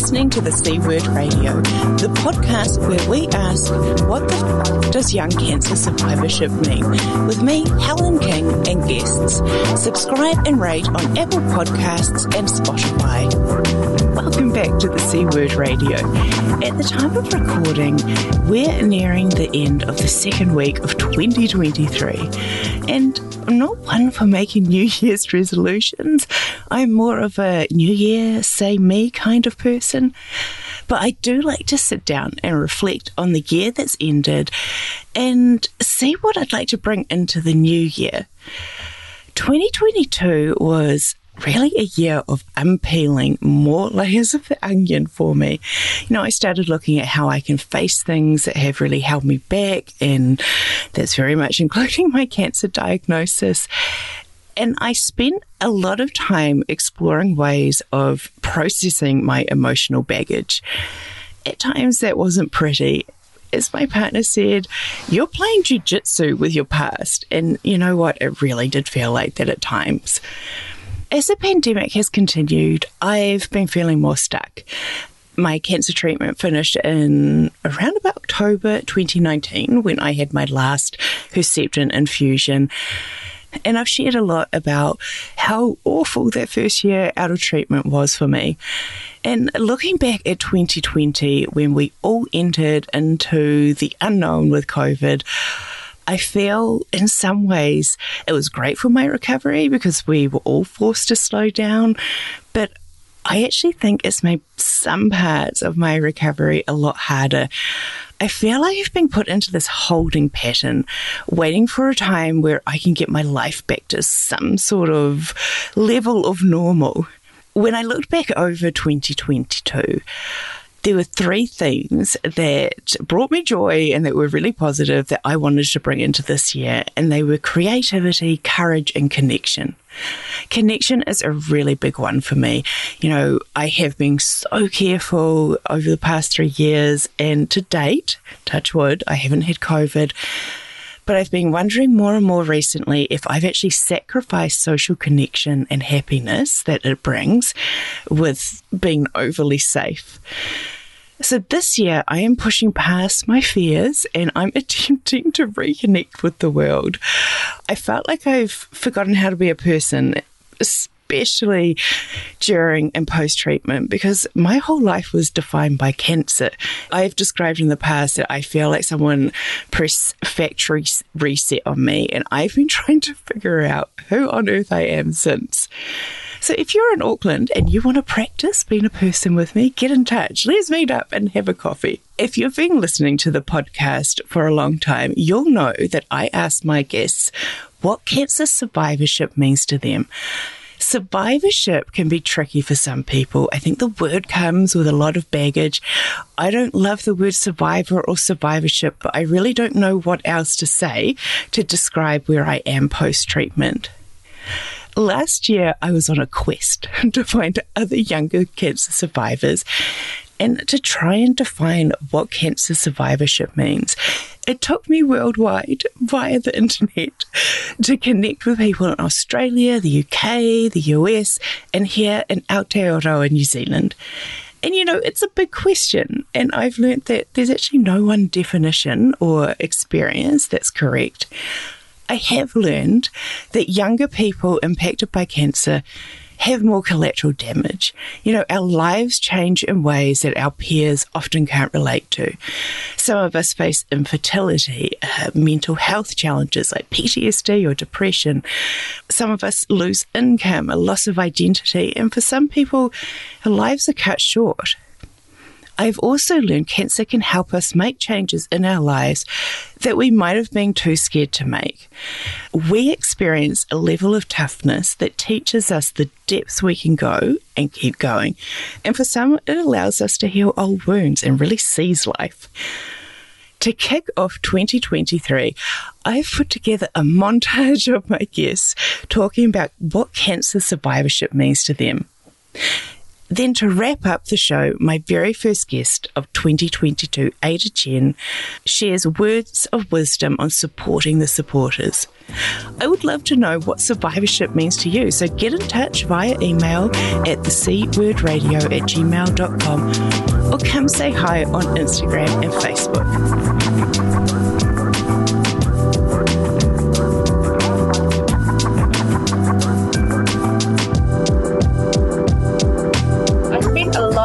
listening to the C Word Radio, the podcast where we ask, what the f- does young cancer survivorship mean? With me, Helen King, and guests. Subscribe and rate on Apple Podcasts and Spotify. Welcome back to the C Word Radio. At the time of recording, we're nearing the end of the second week of 2023. And I'm not one for making New Year's resolutions. I'm more of a New Year, say me kind of person. But I do like to sit down and reflect on the year that's ended and see what I'd like to bring into the new year. 2022 was really a year of unpeeling more layers of the onion for me. You know, I started looking at how I can face things that have really held me back, and that's very much including my cancer diagnosis. And I spent a lot of time exploring ways of processing my emotional baggage. At times, that wasn't pretty. As my partner said, you're playing jujitsu with your past. And you know what? It really did feel like that at times. As the pandemic has continued, I've been feeling more stuck. My cancer treatment finished in around about October 2019 when I had my last Herceptin infusion. And I've shared a lot about how awful that first year out of treatment was for me. And looking back at 2020, when we all entered into the unknown with COVID, I feel in some ways it was great for my recovery because we were all forced to slow down. But I actually think it's made some parts of my recovery a lot harder. I feel like I've been put into this holding pattern, waiting for a time where I can get my life back to some sort of level of normal. When I looked back over 2022, there were three themes that brought me joy and that were really positive that I wanted to bring into this year. And they were creativity, courage, and connection. Connection is a really big one for me. You know, I have been so careful over the past three years, and to date, touch wood, I haven't had COVID. But I've been wondering more and more recently if I've actually sacrificed social connection and happiness that it brings with being overly safe. So this year, I am pushing past my fears and I'm attempting to reconnect with the world. I felt like I've forgotten how to be a person, especially during and post treatment, because my whole life was defined by cancer. I've described in the past that I feel like someone pressed factory reset on me, and I've been trying to figure out who on earth I am since. So if you're in Auckland and you want to practice being a person with me, get in touch. Let's meet up and have a coffee. If you've been listening to the podcast for a long time, you'll know that I ask my guests what cancer survivorship means to them. Survivorship can be tricky for some people. I think the word comes with a lot of baggage. I don't love the word survivor or survivorship, but I really don't know what else to say to describe where I am post treatment. Last year, I was on a quest to find other younger cancer survivors and to try and define what cancer survivorship means. It took me worldwide via the internet to connect with people in Australia, the UK, the US, and here in Aotearoa, New Zealand. And you know, it's a big question. And I've learned that there's actually no one definition or experience that's correct. I have learned that younger people impacted by cancer have more collateral damage. You know, our lives change in ways that our peers often can't relate to. Some of us face infertility, uh, mental health challenges like PTSD or depression. Some of us lose income, a loss of identity, and for some people, our lives are cut short. I've also learned cancer can help us make changes in our lives that we might have been too scared to make. We experience a level of toughness that teaches us the depths we can go and keep going. And for some, it allows us to heal old wounds and really seize life. To kick off 2023, I've put together a montage of my guests talking about what cancer survivorship means to them. Then, to wrap up the show, my very first guest of 2022, Ada Chen, shares words of wisdom on supporting the supporters. I would love to know what survivorship means to you, so get in touch via email at the C at gmail.com or come say hi on Instagram and Facebook.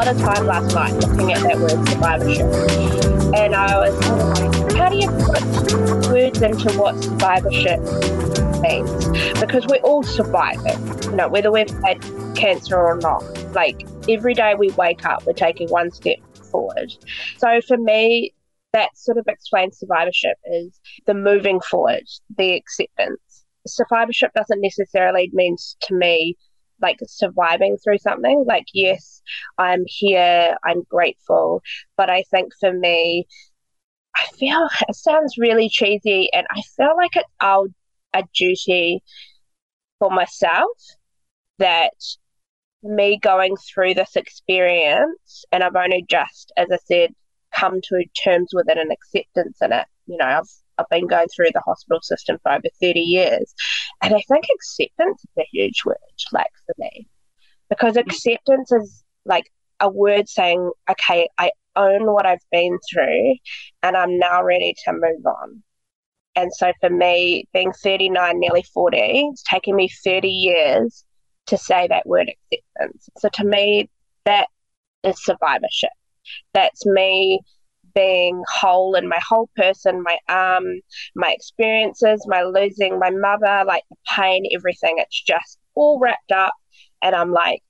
Lot of time last night looking at that word survivorship. And I was how do you put words into what survivorship means? Because we're all surviving, you know, whether we've had cancer or not. Like every day we wake up, we're taking one step forward. So for me, that sort of explains survivorship is the moving forward, the acceptance. Survivorship doesn't necessarily mean to me like surviving through something. Like, yes, I'm here, I'm grateful. But I think for me, I feel it sounds really cheesy, and I feel like it's our a duty for myself that me going through this experience, and I've only just, as I said, come to terms with it and acceptance in it. You know, I've I've been going through the hospital system for over 30 years. And I think acceptance is a huge word, like for me, because mm. acceptance is like a word saying, okay, I own what I've been through and I'm now ready to move on. And so for me, being 39, nearly 40, it's taken me 30 years to say that word acceptance. So to me, that is survivorship. That's me being whole in my whole person, my arm, my experiences, my losing my mother, like the pain, everything. It's just all wrapped up. And I'm like,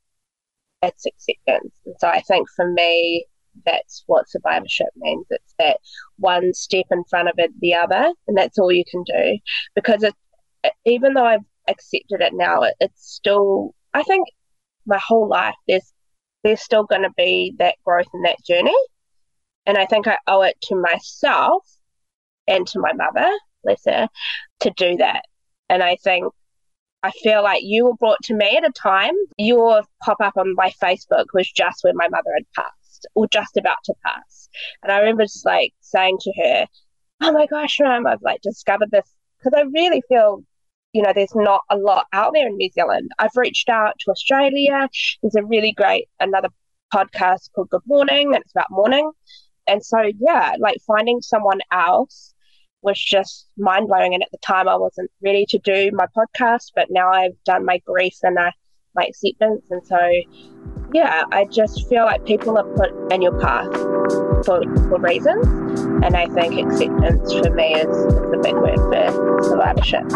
it's acceptance. And so I think for me, that's what survivorship means. It's that one step in front of it, the other, and that's all you can do. Because it, even though I've accepted it now, it, it's still, I think my whole life, there's, there's still going to be that growth and that journey. And I think I owe it to myself and to my mother, her, to do that. And I think I feel like you were brought to me at a time. Your pop up on my Facebook was just when my mother had passed or just about to pass. And I remember just like saying to her, Oh my gosh, Mum, I've like discovered this because I really feel, you know, there's not a lot out there in New Zealand. I've reached out to Australia. There's a really great another podcast called Good Mourning and it's about mourning. And so, yeah, like finding someone else was just mind blowing. And at the time, I wasn't ready to do my podcast, but now I've done my grief and I, my acceptance. And so, yeah, I just feel like people are put in your path for, for reasons. And I think acceptance for me is, a big word for survivorship.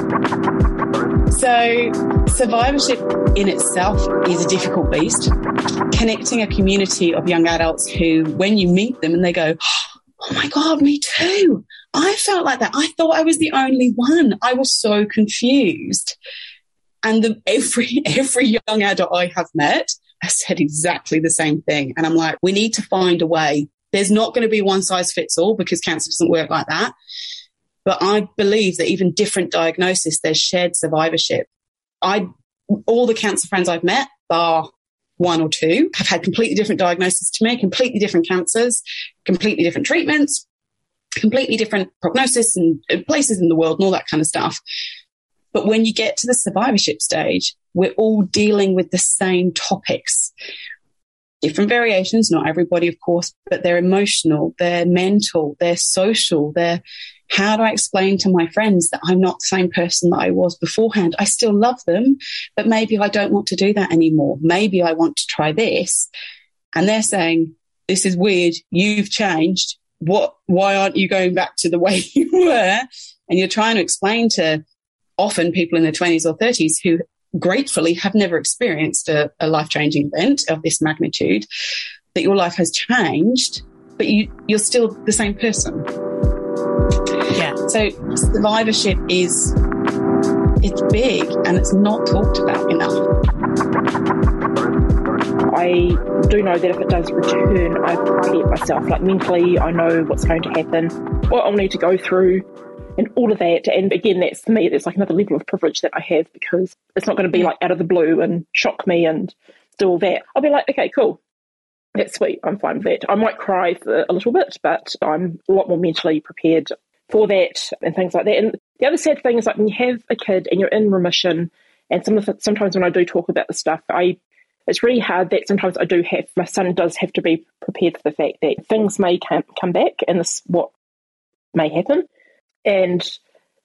So, survivorship in itself is a difficult beast. Connecting a community of young adults who, when you meet them and they go, Oh my God, me too. I felt like that. I thought I was the only one. I was so confused. And the, every, every young adult I have met has said exactly the same thing. And I'm like, we need to find a way. There's not going to be one size fits all because cancer doesn't work like that. But I believe that even different diagnosis, there's shared survivorship. I, all the cancer friends I've met, bar one or two, have had completely different diagnoses to me, completely different cancers, completely different treatments, completely different prognosis and uh, places in the world and all that kind of stuff. But when you get to the survivorship stage, we're all dealing with the same topics. Different variations, not everybody, of course, but they're emotional, they're mental, they're social, they're how do I explain to my friends that I'm not the same person that I was beforehand? I still love them, but maybe I don't want to do that anymore. Maybe I want to try this. And they're saying, this is weird. You've changed. What, why aren't you going back to the way you were? And you're trying to explain to often people in their 20s or 30s who gratefully have never experienced a, a life changing event of this magnitude that your life has changed, but you, you're still the same person. Yeah. So survivorship is it's big and it's not talked about enough. I do know that if it does return, I prepare myself. Like mentally, I know what's going to happen, what I'll need to go through, and all of that. And again, that's for me, there's like another level of privilege that I have because it's not going to be like out of the blue and shock me and do all that. I'll be like, okay, cool. That's sweet. I'm fine with that. I might cry for a little bit, but I'm a lot more mentally prepared for that and things like that. And the other sad thing is like when you have a kid and you're in remission, and some of the, sometimes when I do talk about the stuff, I it's really hard that sometimes I do have my son does have to be prepared for the fact that things may come, come back and this what may happen. And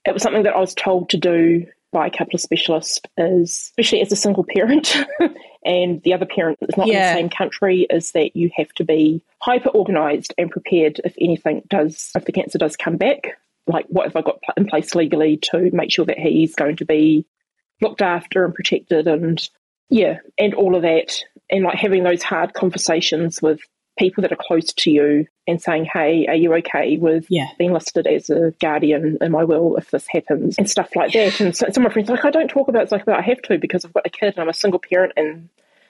it was something that I was told to do by a couple of specialists is especially as a single parent and the other parent is not yeah. in the same country is that you have to be hyper organized and prepared if anything does if the cancer does come back like what have i got in place legally to make sure that he's going to be looked after and protected and yeah and all of that and like having those hard conversations with people that are close to you and saying, Hey, are you okay with yeah. being listed as a guardian in my will if this happens and stuff like that. And so, some of my friends like, I don't talk about it. It's like, well, I have to because I've got a kid and I'm a single parent and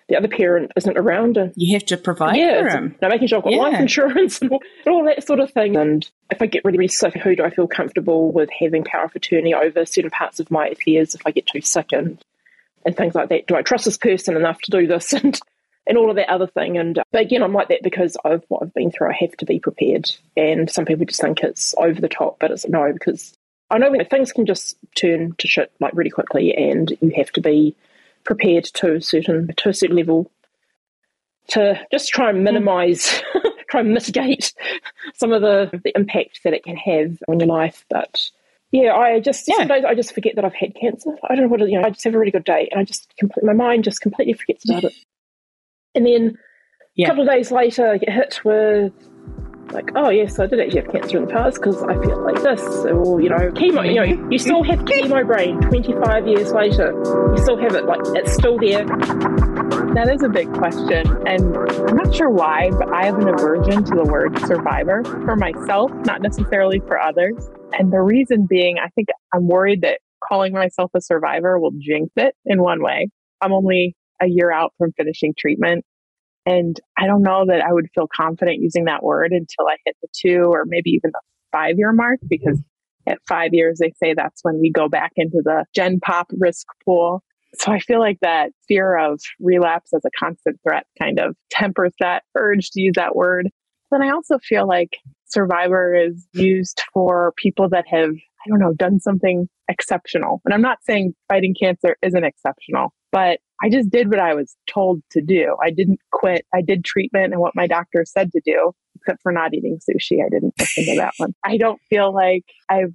the other parent isn't around. And you have to provide yeah, for him. Now making sure I've got yeah. life insurance and all, and all, that sort of thing. And if I get really, really sick, who do I feel comfortable with having power of attorney over certain parts of my affairs if I get too sick and and things like that? Do I trust this person enough to do this? And and all of that other thing. And but again, I'm like that because of what I've been through. I have to be prepared. And some people just think it's over the top, but it's no because I know things can just turn to shit like really quickly, and you have to be prepared to a certain to a certain level to just try and minimize, try and mitigate some of the the impact that it can have on your life, but. Yeah, I just yeah. sometimes I just forget that I've had cancer. I don't know what you know. I just have a really good day, and I just completely, my mind just completely forgets about it. And then yeah. a couple of days later, I get hit with like, oh yes, I did actually have cancer in the past because I feel like this, or you know, chemo. You know, you still have chemo brain. Twenty five years later, you still have it. Like it's still there. That is a big question, and I'm not sure why, but I have an aversion to the word survivor for myself, not necessarily for others. And the reason being, I think I'm worried that calling myself a survivor will jinx it in one way. I'm only a year out from finishing treatment. And I don't know that I would feel confident using that word until I hit the two or maybe even the five year mark mm-hmm. because at five years, they say that's when we go back into the gen pop risk pool. So I feel like that fear of relapse as a constant threat kind of tempers that urge to use that word. Then I also feel like survivor is used for people that have, I don't know, done something exceptional. And I'm not saying fighting cancer isn't exceptional, but I just did what I was told to do. I didn't quit. I did treatment and what my doctor said to do, except for not eating sushi. I didn't listen to that one. I don't feel like I've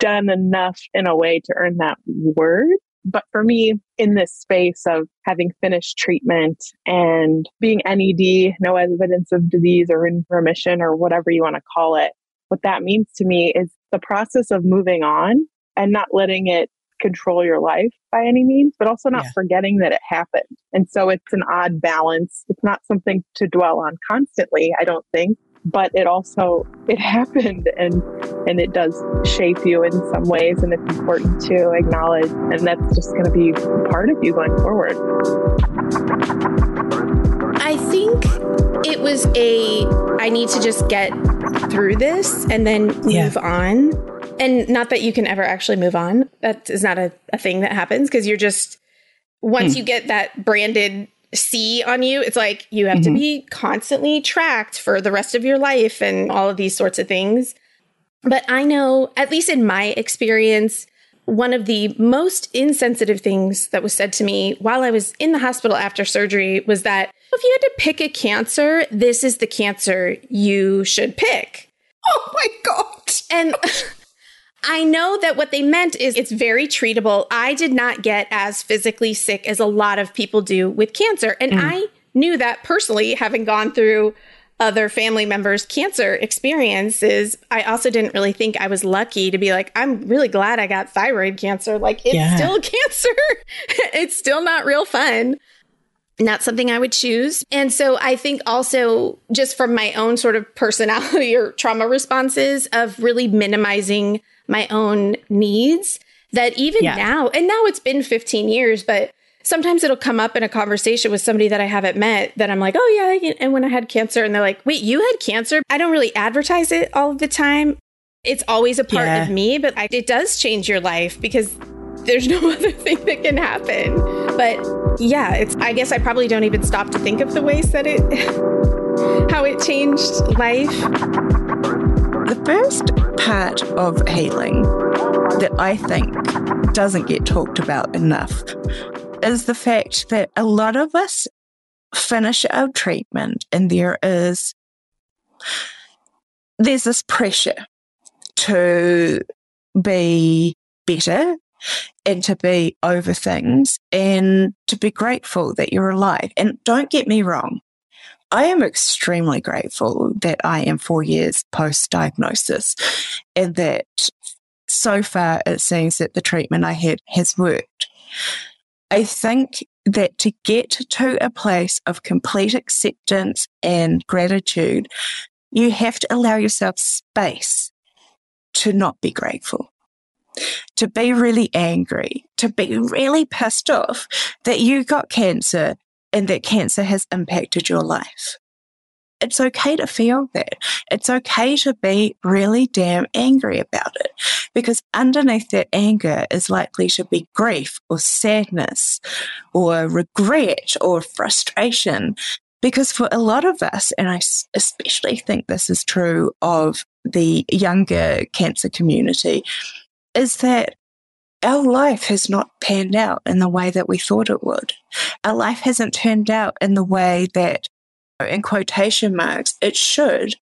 done enough in a way to earn that word. But for me, in this space of having finished treatment and being NED, no evidence of disease or in remission or whatever you want to call it, what that means to me is the process of moving on and not letting it control your life by any means, but also not yeah. forgetting that it happened. And so it's an odd balance. It's not something to dwell on constantly, I don't think, but it also it happened and and it does shape you in some ways and it's important to acknowledge and that's just going to be part of you going forward. I think it was a I need to just get through this and then move yeah. on and not that you can ever actually move on. That is not a, a thing that happens because you're just, once hmm. you get that branded C on you, it's like you have mm-hmm. to be constantly tracked for the rest of your life and all of these sorts of things. But I know, at least in my experience, one of the most insensitive things that was said to me while I was in the hospital after surgery was that if you had to pick a cancer, this is the cancer you should pick. Oh my God. And I know that what they meant is it's very treatable. I did not get as physically sick as a lot of people do with cancer. And mm. I knew that personally, having gone through other family members' cancer experiences. I also didn't really think I was lucky to be like, I'm really glad I got thyroid cancer. Like, it's yeah. still cancer, it's still not real fun not something I would choose. And so I think also just from my own sort of personality or trauma responses of really minimizing my own needs that even yeah. now, and now it's been 15 years, but sometimes it'll come up in a conversation with somebody that I haven't met that I'm like, oh, yeah. And when I had cancer, and they're like, wait, you had cancer? I don't really advertise it all the time. It's always a part yeah. of me, but I, it does change your life because there's no other thing that can happen. But yeah, it's, I guess I probably don't even stop to think of the ways that it, how it changed life. The first part of healing that I think doesn't get talked about enough is the fact that a lot of us finish our treatment and there is there's this pressure to be better and to be over things and to be grateful that you're alive. And don't get me wrong, I am extremely grateful that I am four years post diagnosis and that so far it seems that the treatment I had has worked. I think that to get to a place of complete acceptance and gratitude, you have to allow yourself space to not be grateful, to be really angry, to be really pissed off that you got cancer and that cancer has impacted your life. It's okay to feel that. It's okay to be really damn angry about it because underneath that anger is likely to be grief or sadness or regret or frustration. Because for a lot of us, and I especially think this is true of the younger cancer community, is that our life has not panned out in the way that we thought it would. Our life hasn't turned out in the way that in quotation marks, it should.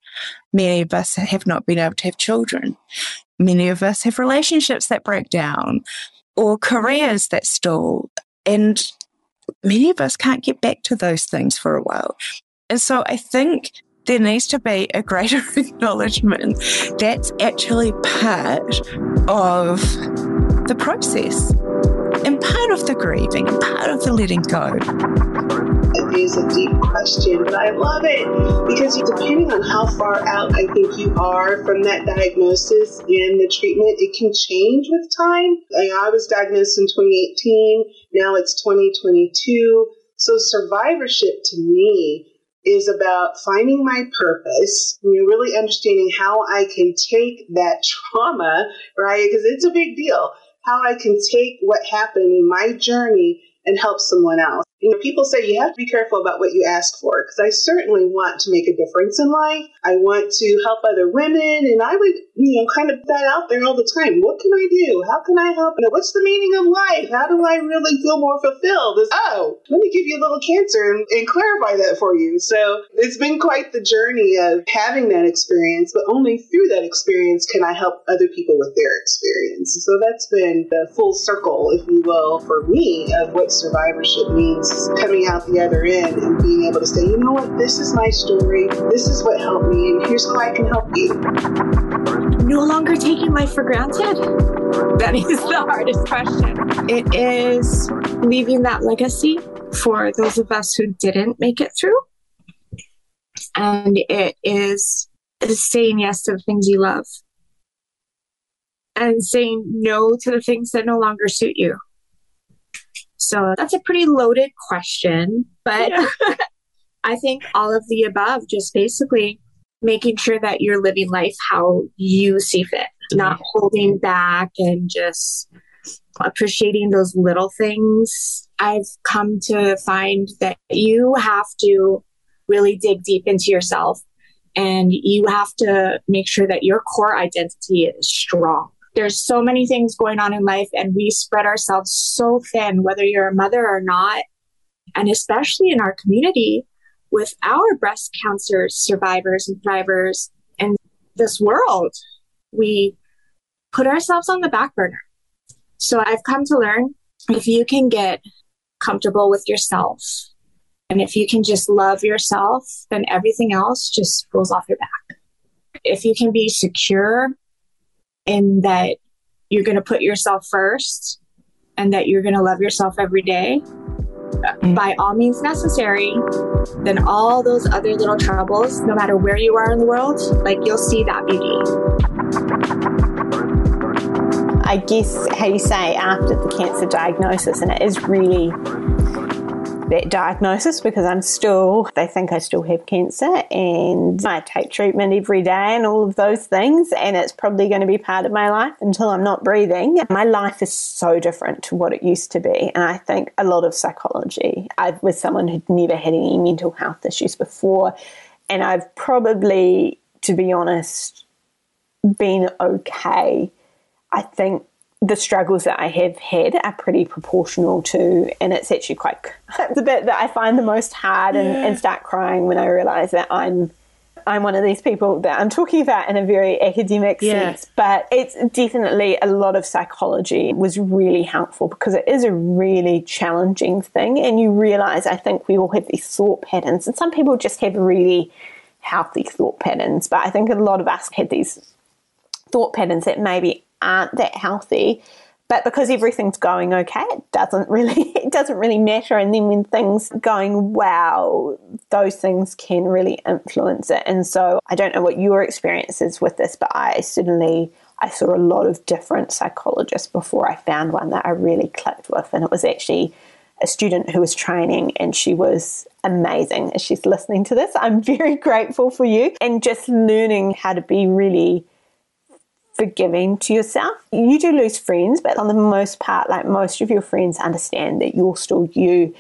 Many of us have not been able to have children. Many of us have relationships that break down or careers that stall. And many of us can't get back to those things for a while. And so I think there needs to be a greater acknowledgement that's actually part of the process and part of the grieving and part of the letting go It is a deep question, but I love it because depending on how far out I think you are from that diagnosis and the treatment, it can change with time. I was diagnosed in 2018, now it's 2022. So survivorship to me is about finding my purpose, you know, really understanding how I can take that trauma, right? Because it's a big deal. How I can take what happened in my journey and help someone else. You know, people say you have to be careful about what you ask for because I certainly want to make a difference in life. I want to help other women, and I would, you know, kind of that out there all the time. What can I do? How can I help? You know, what's the meaning of life? How do I really feel more fulfilled? Oh, let me give you a little cancer and, and clarify that for you. So it's been quite the journey of having that experience, but only through that experience can I help other people with their experience. So that's been the full circle, if you will, for me of what survivorship means coming out the other end and being able to say, you know what, this is my story, this is what helped me, and here's how I can help you. No longer taking life for granted. That is the hardest question. It is leaving that legacy for those of us who didn't make it through. And it is, saying yes to the things you love and saying no to the things that no longer suit you. So that's a pretty loaded question, but yeah. I think all of the above, just basically making sure that you're living life how you see fit, not holding back and just appreciating those little things. I've come to find that you have to really dig deep into yourself and you have to make sure that your core identity is strong there's so many things going on in life and we spread ourselves so thin, whether you're a mother or not. And especially in our community with our breast cancer survivors and thrivers in this world, we put ourselves on the back burner. So I've come to learn if you can get comfortable with yourself and if you can just love yourself, then everything else just rolls off your back. If you can be secure in that you're going to put yourself first and that you're going to love yourself every day mm-hmm. by all means necessary, then all those other little troubles, no matter where you are in the world, like you'll see that beauty. I guess how you say after the cancer diagnosis, and it is really that diagnosis because I'm still, they think I still have cancer and I take treatment every day and all of those things. And it's probably going to be part of my life until I'm not breathing. My life is so different to what it used to be. And I think a lot of psychology. I was someone who'd never had any mental health issues before. And I've probably, to be honest, been okay. I think the struggles that I have had are pretty proportional to, and it's actually quite the bit that I find the most hard and, and start crying when I realize that I'm I'm one of these people that I'm talking about in a very academic Yeah. sense, but it's definitely a lot of psychology was really helpful because it is a really challenging thing. And you realize, I think we all have these thought patterns, and some people just have really healthy thought patterns, but I think a lot of us had these thought patterns that maybe aren't that healthy but because everything's going okay it doesn't really it doesn't really matter. And then when things going wow those things can really influence it. And so i don't know what your experience is with this but i certainly i saw a lot of different psychologists before i found one that i really clicked with. And it was actually a student who was training and she was amazing as she's listening to this. I'm very grateful for you and just learning how to be really forgiving to yourself. You do lose friends, but on the most part, like most of your friends understand that you're still you,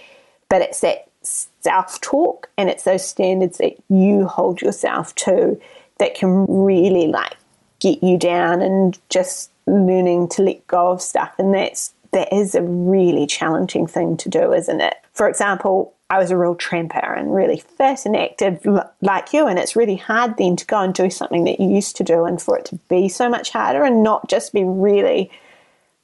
but it's that self talk and it's those standards that you hold yourself to that can really like get you down and just learning to let go of stuff. And that's that is a really challenging thing to do, isn't it? For example, I was a real tramper and really fit and active like you, and it's really hard then to go and do something that you used to do and for it to be so much harder and not just be really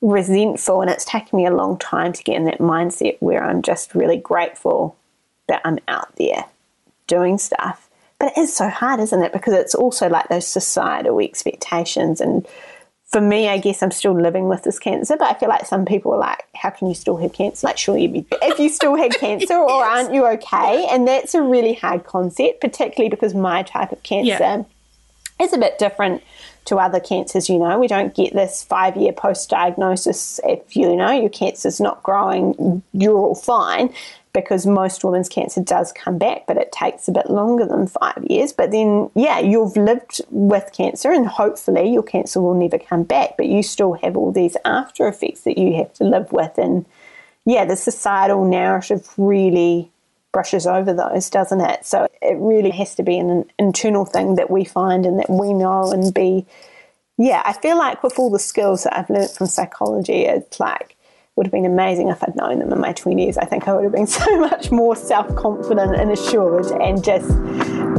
resentful. And it's taken me a long time to get in that mindset where I'm just really grateful that I'm out there doing stuff. But it is so hard, isn't it? Because it's also like those societal expectations and for me, I guess I'm still living with this cancer, but I feel like some people are like, how can you still have cancer? Like, sure, you'd be, if you still had cancer, or aren't you okay? And that's a really hard concept, particularly because my type of cancer Yeah. is a bit different to other cancers. You know, we don't get this five year post diagnosis. If you know your cancer's not growing, you're all fine. Because most women's cancer does come back, but it takes a bit longer than five years. But then, yeah, you've lived with cancer, and hopefully your cancer will never come back, but you still have all these after effects that you have to live with. And yeah, the societal narrative really brushes over those, doesn't it? So it really has to be an internal thing that we find and that we know and be. Yeah, I feel like with all the skills that I've learned from psychology, it's like would have been amazing if I'd known them in my 20s. I think I would have been so much more self confident and assured and just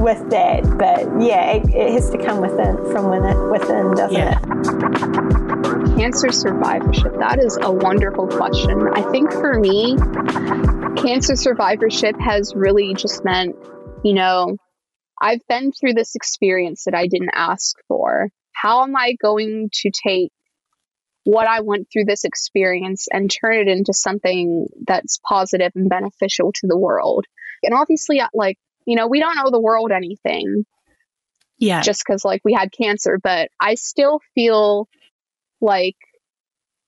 with that. But yeah, it, it has to come within from within, within doesn't Yeah. it? cancer survivorship? That is a wonderful question. I think for me, cancer survivorship has really just meant, you know, I've been through this experience that I didn't ask for. How am I going to take what I went through this experience and turn it into something that's positive and beneficial to the world? And obviously, like, you know, we don't owe the world anything Yeah. just because like we had cancer but i still feel like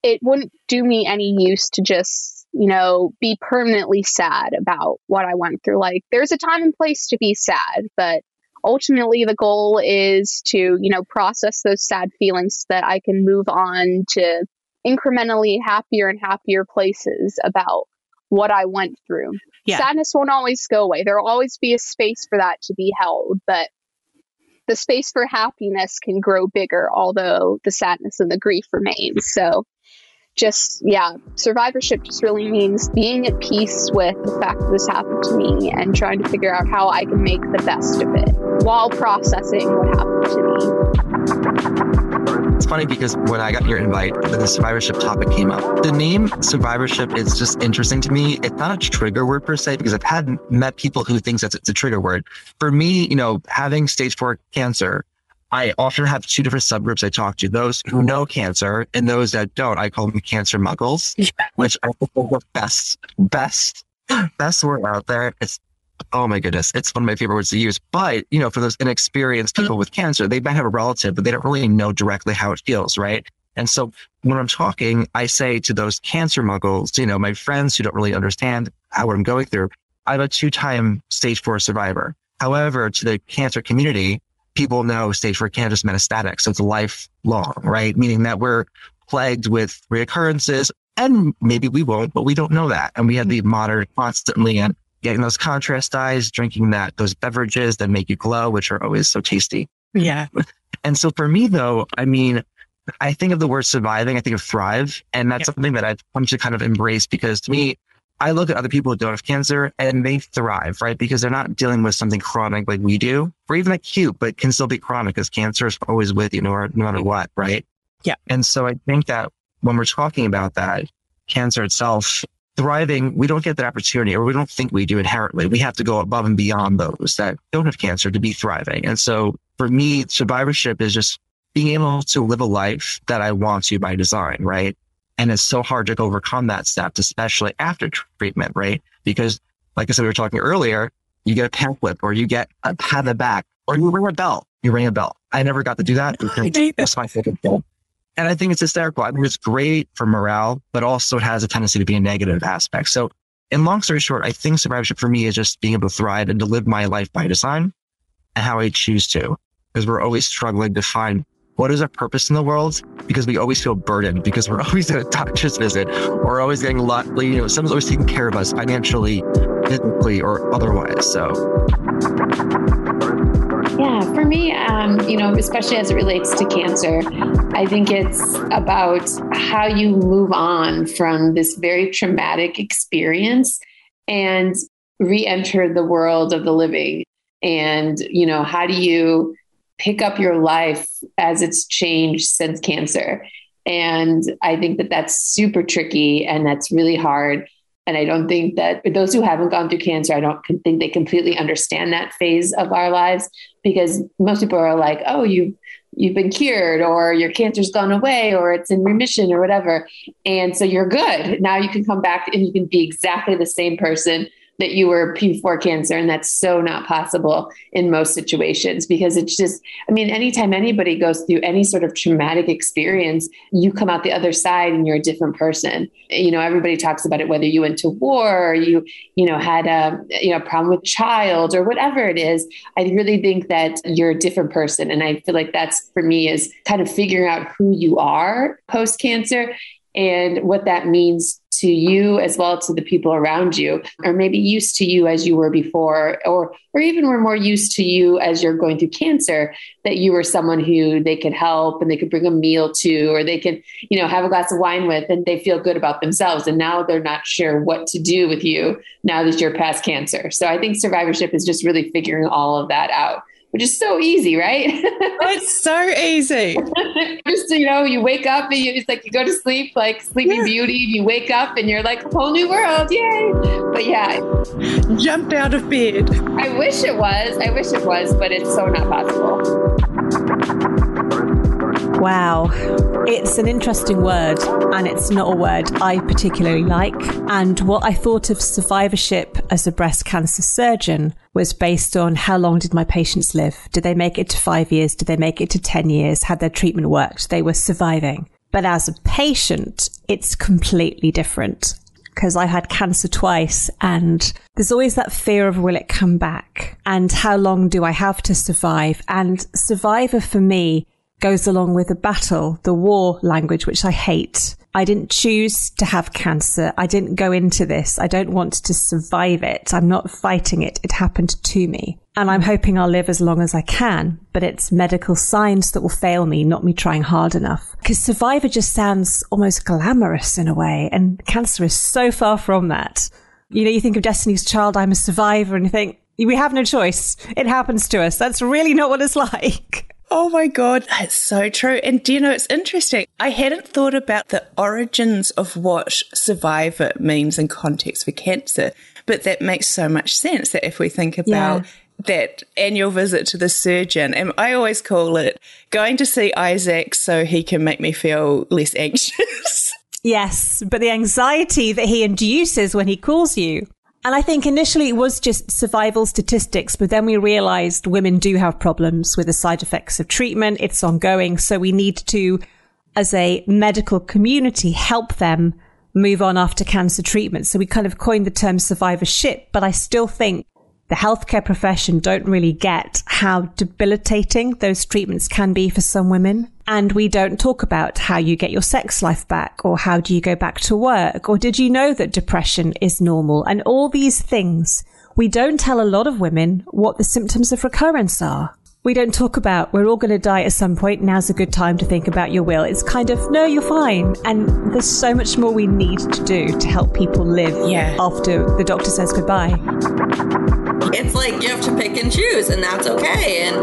it wouldn't do me any use to just you know be permanently sad about what i went through like there's a time and place to be sad but ultimately the goal is to you know process those sad feelings so that i can move on to incrementally happier and happier places about what i went through Yeah. sadness won't always go away there will always be a space for that to be held but the space for happiness can grow bigger, although the sadness and the grief remains. So, just yeah, survivorship just really means being at peace with the fact that this happened to me and trying to figure out how I can make the best of it while processing what happened to me. It's funny because when I got your invite, the survivorship topic came up. The name survivorship is just interesting to me. It's not a trigger word per se because I've had met people who thinks that it's a trigger word. For me, you know, having stage four cancer, I often have two different subgroups I talk to: those who know cancer and those that don't. I call them cancer muggles, which I think are the best, best, best word out there. It's oh my goodness, it's one of my favorite words to use. But, you know, for those inexperienced people with cancer, they might have a relative, but they don't really know directly how it feels, right? And so when I'm talking, I say to those cancer muggles, you know, my friends who don't really understand how I'm going through, I'm a two time stage four survivor. However, to the cancer community, people know stage four cancer is metastatic. So it's lifelong, right? Meaning that we're plagued with reoccurrences and maybe we won't, but we don't know that. And we have to be mm-hmm. monitored constantly and getting those contrast dyes, drinking that, those beverages that make you glow, which are always so tasty. Yeah. And so for me though, I mean, I think of the word surviving, I think of thrive. And that's yeah. something that I've come to kind of embrace because to me, I look at other people who don't have cancer and they thrive, right? Because they're not dealing with something chronic like we do, or even acute, but can still be chronic because cancer is always with you no, no matter what, right? Yeah. And so I think that when we're talking about that, cancer itself, thriving, we don't get that opportunity or we don't think we do inherently. We have to go above and beyond those that don't have cancer to be thriving. And so for me, survivorship is just being able to live a life that I want to by design, right? And it's so hard to overcome that step, especially after treatment, right? Because like I said, we were talking earlier, you get a pamphlet or you get a pat on the back or you ring a bell. You ring a bell. I never got to do that. That's my favorite thing. And I think it's hysterical. I think it's great for morale, but also it has a tendency to be a negative aspect. So in long story short, I think survivorship for me is just being able to thrive and to live my life by design and how I choose to, because we're always struggling to find what is our purpose in the world? Because we always feel burdened because we're always at a doctor's visit or always getting a lot, you know, someone's always taking care of us financially, physically, or otherwise. So. Yeah, for me, um, you know, especially as it relates to cancer, I think it's about how you move on from this very traumatic experience and re enter the world of the living. And, you know, how do you pick up your life as it's changed since cancer. And I think that that's super tricky and that's really hard. And I don't think that those who haven't gone through cancer, I don't think they completely understand that phase of our lives because most people are like, oh, you you've been cured or your cancer's gone away or it's in remission or whatever. And so you're good. Now you can come back and you can be exactly the same person that you were P4 cancer. And that's so not possible in most situations because it's just, I mean, anytime anybody goes through any sort of traumatic experience, you come out the other side and you're a different person. You know, everybody talks about it, whether you went to war or you, you know, had a, you know, problem with child or whatever it is. I really think that you're a different person. And I feel like that's for me is kind of figuring out who you are post cancer and what that means to you as well to the people around you or maybe used to you as you were before or or even were more used to you as you're going through cancer that you were someone who they could help and they could bring a meal to or they could you know have a glass of wine with and they feel good about themselves. And now they're not sure what to do with you now that you're past cancer. So i think survivorship is just really figuring all of that out which is so easy, right? Oh, it's so easy. Just you know, you wake up and you, it's like you go to sleep like Sleeping yeah. Beauty, and you wake up and you're like a whole new world, yay! But yeah, jumped out of bed. I wish it was. I wish it was, but it's so not possible. Wow. It's an interesting word, and it's not a word I particularly like. And what I thought of survivorship as a breast cancer surgeon was based on how long did my patients live? Did they make it to five years? Did they make it to 10 years? Had their treatment worked? They were surviving. But as a patient, it's completely different because I had cancer twice and there's always that fear of will it come back and how long do I have to survive? And survivor for me goes along with the battle, the war language, which I hate. I didn't choose to have cancer. I didn't go into this. I don't want to survive it. I'm not fighting it. It happened to me. And I'm hoping I'll live as long as I can, but it's medical science that will fail me, not me trying hard enough. Because survivor just sounds almost glamorous in a way, and cancer is so far from that. You know, you think of Destiny's Child, I'm a survivor, and you think, we have no choice. It happens to us. That's really not what it's like. Oh my God, that's so true. And do you know, it's interesting. I hadn't thought about the origins of what survivor means in context for cancer, but that makes so much sense that if we think about yeah. that annual visit to the surgeon, and I always call it going to see Isaac so he can make me feel less anxious. Yes, but the anxiety that he induces when he calls you and I think initially it was just survival statistics, but then we realized women do have problems with the side effects of treatment. It's ongoing. So we need to, as a medical community, help them move on after cancer treatment. So we kind of coined the term survivorship, but I still think the healthcare profession don't really get how debilitating those treatments can be for some women. And we don't talk about how you get your sex life back or how do you go back to work or did you know that depression is normal and all these things. We don't tell a lot of women what the symptoms of recurrence are. We don't talk about we're all going to die at some point. Now's a good time to think about your will. It's kind of no, you're fine. And there's so much more we need to do to help people live Yeah. after the doctor says goodbye. It's like you have to pick and choose, and that's okay. And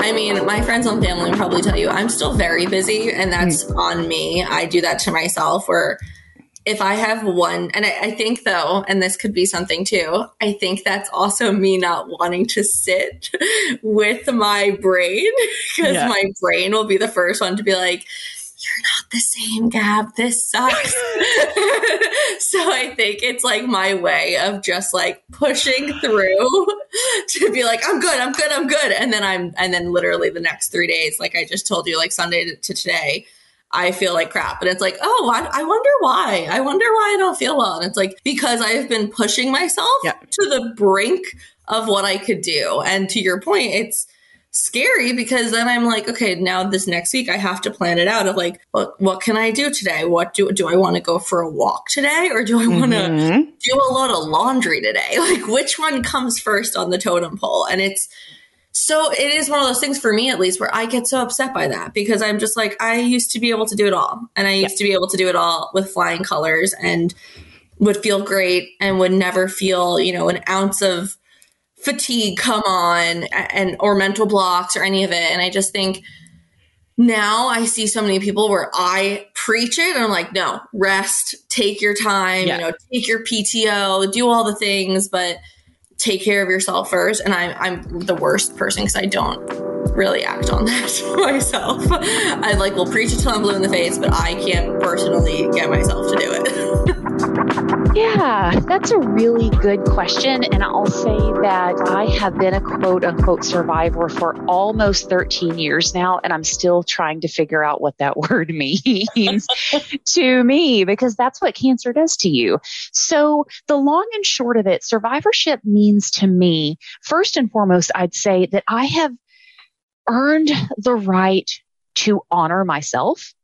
I mean, my friends and family will probably tell you I'm still very busy, and that's mm. on me. I do that to myself where if I have one, and I, I think though, and this could be something too, I think that's also me not wanting to sit with my brain because Yeah. my brain will be the first one to be like, you're not the same, Gab. This sucks. so I think it's like my way of just like pushing through to be like, I'm good, I'm good, I'm good. And then I'm, and then literally the next three days, like I just told you, like Sunday to, to today, I feel like crap. And it's like, oh, I, I wonder why. I wonder why I don't feel well. And it's like, because I've been pushing myself Yeah. to the brink of what I could do. And to your point, it's, scary because then I'm like, okay, now this next week I have to plan it out of like, what what can I do today? What do do I want to go for a walk today or do I want to Mhm. do a load of laundry today? Like which one comes first on the totem pole? And it's so it is one of those things for me at least where I get so upset by that because I'm just like I used to be able to do it all. And I used to be able to do it all with flying colors and would feel great and would never feel, you know, an ounce of fatigue come on and or mental blocks or any of it. And I just think now I see so many people where I preach it and I'm like, no, rest, take your time, Yeah. you know, take your PTO, do all the things, but take care of yourself first. And I'm I'm the worst person because I don't really act on that myself. I like will preach it till I'm blue in the face, but I can't personally get myself to do it. Yeah, that's a really good question. And I'll say that I have been a quote unquote survivor for almost 13 years now, and I'm still trying to figure out what that word means to me because that's what cancer does to you. So, the long and short of it, survivorship means to me, first and foremost, I'd say that I have earned the right to honor myself.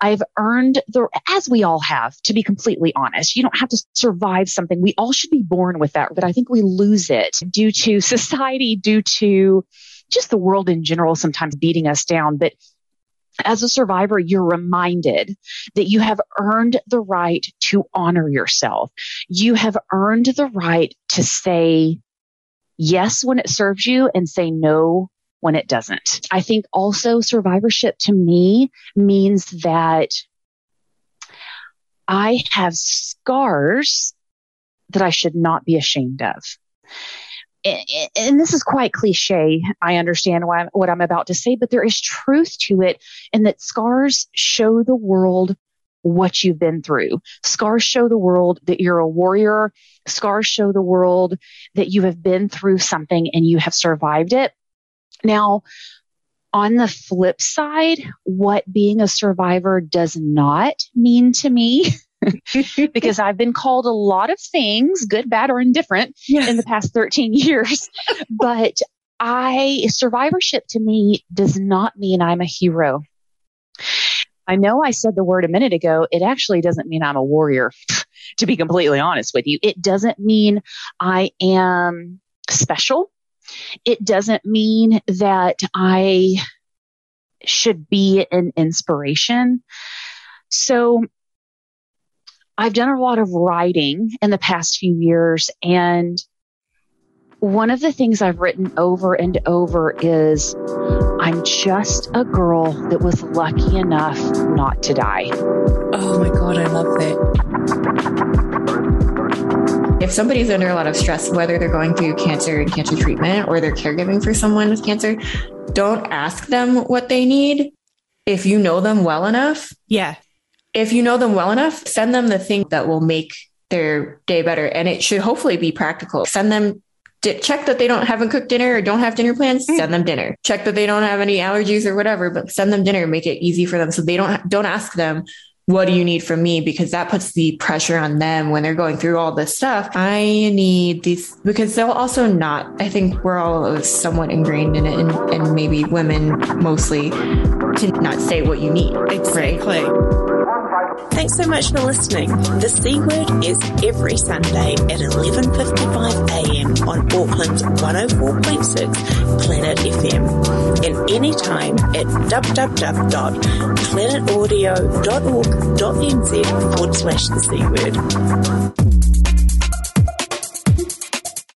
I've earned the, as we all have, to be completely honest. You don't have to survive something. We all should be born with that, but I think we lose it due to society, due to just the world in general, sometimes beating us down. But as a survivor, you're reminded that you have earned the right to honor yourself. You have earned the right to say yes when it serves you and say no when it doesn't. I think also survivorship to me means that I have scars that I should not be ashamed of. And, this is quite cliche. I understand why, what I'm about to say, but there is truth to it and that scars show the world what you've been through. Scars show the world that you're a warrior. Scars show the world that you have been through something and you have survived it. Now, on the flip side, what being a survivor does not mean to me, because I've been called a lot of things, good, bad, or indifferent in the past 13 years, but I, survivorship to me does not mean I'm a hero. I know I said the word a minute ago. It actually doesn't mean I'm a warrior, to be completely honest with you. It doesn't mean I am special. It doesn't mean that I should be an inspiration. So I've done a lot of writing in the past few years and one of the things I've written over and over is I'm just a girl that was lucky enough not to die. Oh my God, I love that. If somebody's under a lot of stress, whether they're going through cancer and cancer treatment or they're caregiving for someone with cancer, don't ask them what they need. If you know them well enough, Yeah. If you know them well enough, send them the thing that will make their day better. And it should hopefully be practical. Send them check that they don't haven't cooked dinner or don't have dinner plans. Hmm. Send them dinner. Check that they don't have any allergies or whatever, but send them dinner. Make it easy for them so they don't don't ask them what do you need from me because that puts the pressure on them when they're going through all this stuff. I need these because they'll also not. I think we're all somewhat ingrained in it, and, and maybe women mostly to not say what you need. Exactly. Thanks so much for listening. The C Word is every Sunday at 11.55am on Auckland's 104.6 Planet FM and anytime at www.planetaudio.org.nz forward slash the C Word.